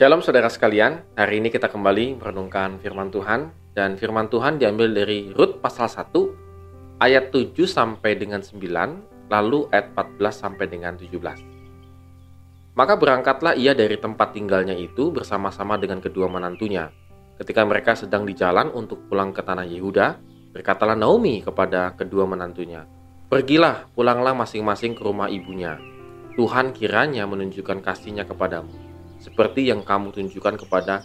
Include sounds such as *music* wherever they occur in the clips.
Shalom saudara sekalian, hari ini kita kembali merenungkan firman Tuhan dan firman Tuhan diambil dari Rut pasal 1 ayat 7 sampai dengan 9 lalu ayat 14 sampai dengan 17. Maka berangkatlah ia dari tempat tinggalnya itu bersama-sama dengan kedua menantunya. Ketika mereka sedang di jalan untuk pulang ke tanah Yehuda, berkatalah Naomi kepada kedua menantunya, Pergilah, pulanglah masing-masing ke rumah ibunya. Tuhan kiranya menunjukkan kasihnya kepadamu seperti yang kamu tunjukkan kepada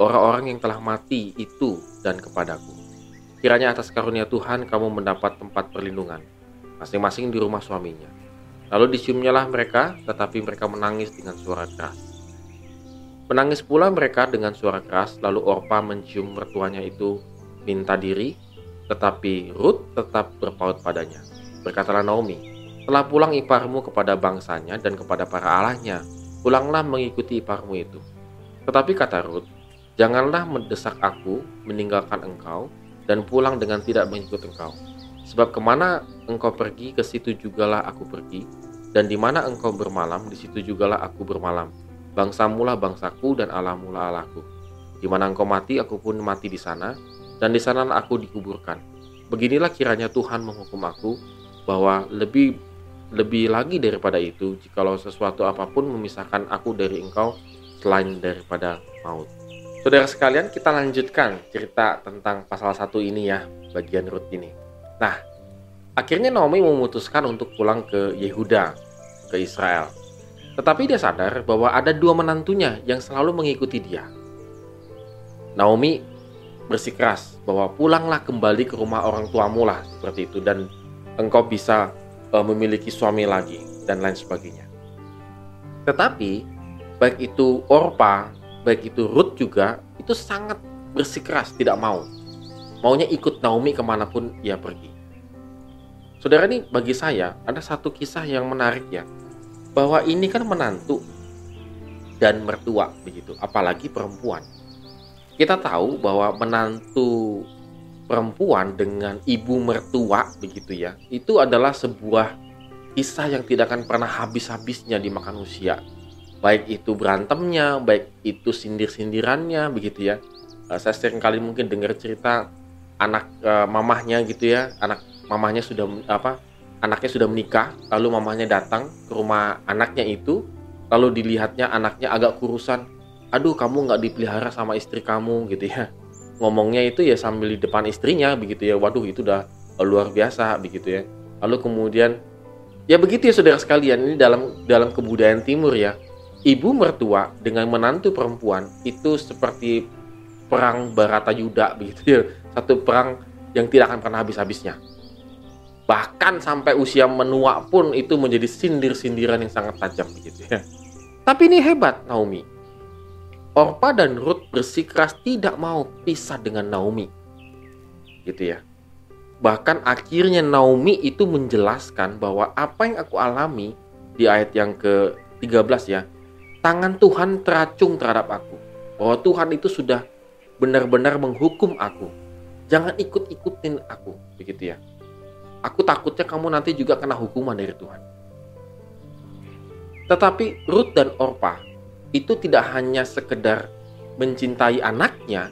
orang-orang yang telah mati itu dan kepadaku. Kiranya atas karunia Tuhan kamu mendapat tempat perlindungan, masing-masing di rumah suaminya. Lalu diciumnyalah mereka, tetapi mereka menangis dengan suara keras. Menangis pula mereka dengan suara keras, lalu Orpa mencium mertuanya itu minta diri, tetapi Ruth tetap berpaut padanya. Berkatalah Naomi, telah pulang iparmu kepada bangsanya dan kepada para allahnya, pulanglah mengikuti iparmu itu. Tetapi kata Ruth, janganlah mendesak aku meninggalkan engkau dan pulang dengan tidak mengikut engkau. Sebab ke mana engkau pergi, ke situ jugalah aku pergi, dan di mana engkau bermalam, di situ jugalah aku bermalam. Bangsamulah bangsaku dan Allahmulah Allahku. Di mana engkau mati, aku pun mati di sana, dan di sana aku dikuburkan. Beginilah kiranya Tuhan menghukum aku, bahwa lebih lebih lagi daripada itu, jikalau sesuatu apa pun memisahkan aku dari engkau selain daripada maut. Saudara sekalian, kita lanjutkan cerita tentang pasal 1 ini ya, bagian Rut ini. Nah, akhirnya Naomi memutuskan untuk pulang ke Yehuda, ke Israel. Tetapi dia sadar bahwa ada dua menantunya yang selalu mengikuti dia. Naomi bersikeras bahwa pulanglah kembali ke rumah orang tuamu lah seperti itu dan engkau bisa uh, memiliki suami lagi dan lain sebagainya. Tetapi baik itu Orpa, baik itu Ruth juga itu sangat bersikeras tidak mau. Maunya ikut Naomi ke mana pun ia pergi. Saudara ini bagi saya ada satu kisah yang menarik ya. Bahwa ini kan menantu dan mertua begitu, apalagi perempuan. Kita tahu bahwa menantu perempuan dengan ibu mertua begitu ya itu adalah sebuah kisah yang tidak akan pernah habis-habisnya dimakan usia baik itu berantemnya baik itu sindir-sindirannya begitu ya. Uh, saya sering kali mungkin dengar cerita anak uh, mamahnya gitu ya anak mamahnya sudah apa anaknya sudah menikah lalu mamahnya datang ke rumah anaknya itu lalu dilihatnya anaknya agak kurusan aduh kamu nggak dipelihara sama istri kamu gitu ya ngomongnya itu ya sambil di depan istrinya begitu ya waduh itu udah luar biasa begitu ya. Lalu kemudian ya begitu ya saudara sekalian ini dalam dalam kebudayaan timur ya. Ibu mertua dengan menantu perempuan itu seperti perang Barata Yuda *laughs* begitu ya. Satu perang yang tidak akan pernah habis-habisnya. Bahkan sampai usia menua pun itu menjadi sindir-sindiran yang sangat tajam begitu ya. Tapi ini hebat Naomi Orpa dan Ruth bersikeras tidak mau pisah dengan Naomi. Gitu ya. Bahkan akhirnya Naomi itu menjelaskan bahwa apa yang aku alami di ayat yang ke-13 ya, tangan Tuhan teracung terhadap aku. Bahwa Tuhan itu sudah benar-benar menghukum aku. Jangan ikut-ikutin aku, begitu ya. Aku takutnya kamu nanti juga kena hukuman dari Tuhan. Tetapi Ruth dan Orpa itu tidak hanya sekedar mencintai anaknya,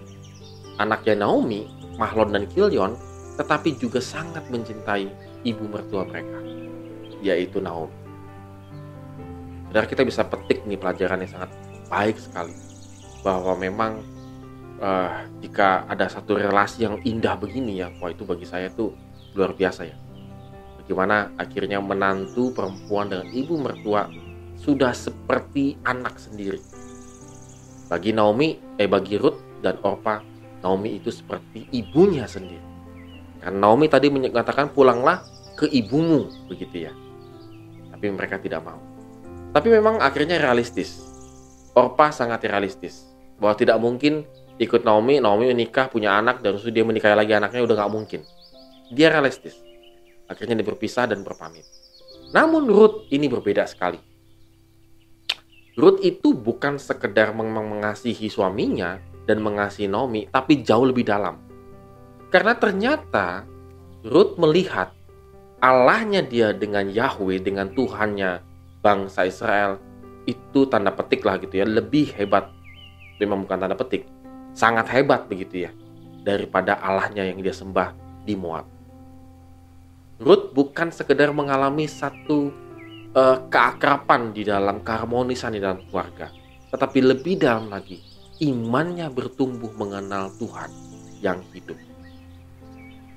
anaknya Naomi, Mahlon dan Kilion, tetapi juga sangat mencintai ibu mertua mereka, yaitu Naomi. Saudara kita bisa petik nih pelajaran yang sangat baik sekali, bahwa memang uh, jika ada satu relasi yang indah begini ya, wah itu bagi saya tuh luar biasa ya. Bagaimana akhirnya menantu perempuan dengan ibu mertua sudah seperti anak sendiri. Bagi Naomi, eh bagi Ruth dan Orpa, Naomi itu seperti ibunya sendiri. Karena Naomi tadi mengatakan pulanglah ke ibumu, begitu ya. Tapi mereka tidak mau. Tapi memang akhirnya realistis. Orpa sangat realistis. Bahwa tidak mungkin ikut Naomi, Naomi menikah, punya anak, dan sudah dia menikahi lagi anaknya udah gak mungkin. Dia realistis. Akhirnya dia berpisah dan berpamit. Namun Ruth ini berbeda sekali. Ruth itu bukan sekedar mengasihi suaminya dan mengasihi Naomi, tapi jauh lebih dalam. Karena ternyata Ruth melihat Allahnya dia dengan Yahweh, dengan Tuhannya bangsa Israel, itu tanda petik lah gitu ya, lebih hebat memang bukan tanda petik, sangat hebat begitu ya, daripada Allahnya yang dia sembah di Moab. Ruth bukan sekedar mengalami satu uh, keakrapan di dalam keharmonisan di dalam keluarga, tetapi lebih dalam lagi, imannya bertumbuh mengenal Tuhan yang hidup.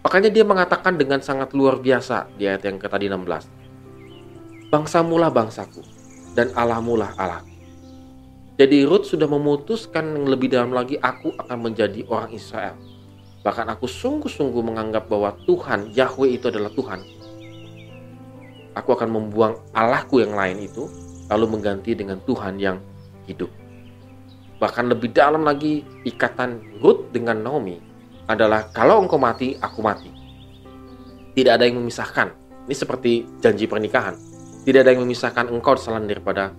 Makanya dia mengatakan dengan sangat luar biasa di ayat yang ke tadi 16. Bangsamulah bangsaku, dan Allahmulah Allahku. Jadi Ruth sudah memutuskan yang lebih dalam lagi aku akan menjadi orang Israel. Bahkan aku sungguh-sungguh menganggap bahwa Tuhan, Yahweh itu adalah Tuhan. Aku akan membuang Allahku yang lain itu, lalu mengganti dengan Tuhan yang hidup. Bahkan lebih dalam lagi ikatan Ruth dengan Naomi adalah kalau engkau mati, aku mati. Tidak ada yang memisahkan. Ini seperti janji pernikahan. Tidak ada yang memisahkan engkau selain daripada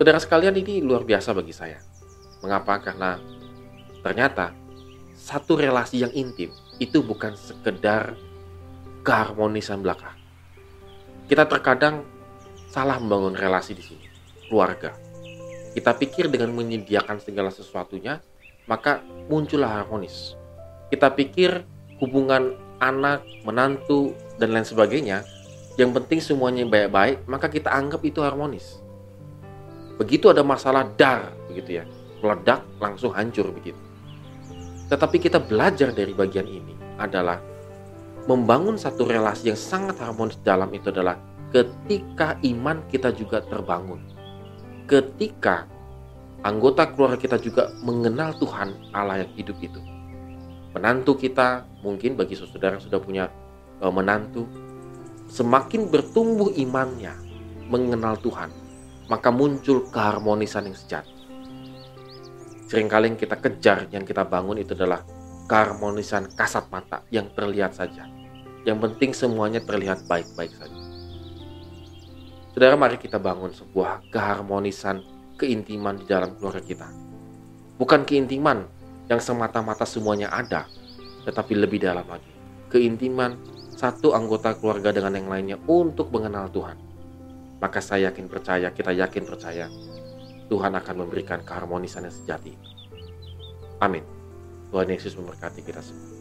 Saudara sekalian ini luar biasa bagi saya. Mengapa? Karena ternyata satu relasi yang intim itu bukan sekedar keharmonisan belaka. Kita terkadang salah membangun relasi di sini, keluarga. Kita pikir dengan menyediakan segala sesuatunya, maka muncullah harmonis. Kita pikir hubungan anak, menantu, dan lain sebagainya, yang penting semuanya baik-baik, maka kita anggap itu harmonis. Begitu ada masalah dar, begitu ya, meledak langsung hancur begitu. Tetapi kita belajar dari bagian ini adalah membangun satu relasi yang sangat harmonis dalam itu adalah ketika iman kita juga terbangun. Ketika anggota keluarga kita juga mengenal Tuhan Allah yang hidup itu. Menantu kita, mungkin bagi saudara yang sudah punya e, menantu, semakin bertumbuh imannya mengenal Tuhan, maka muncul keharmonisan yang sejati. Seringkali yang kita kejar, yang kita bangun itu adalah keharmonisan kasat mata yang terlihat saja. Yang penting semuanya terlihat baik-baik saja. Saudara, mari kita bangun sebuah keharmonisan keintiman di dalam keluarga kita. Bukan keintiman yang semata-mata semuanya ada, tetapi lebih dalam lagi. Keintiman satu anggota keluarga dengan yang lainnya untuk mengenal Tuhan maka saya yakin percaya, kita yakin percaya, Tuhan akan memberikan keharmonisan yang sejati. Amin. Tuhan Yesus memberkati kita semua.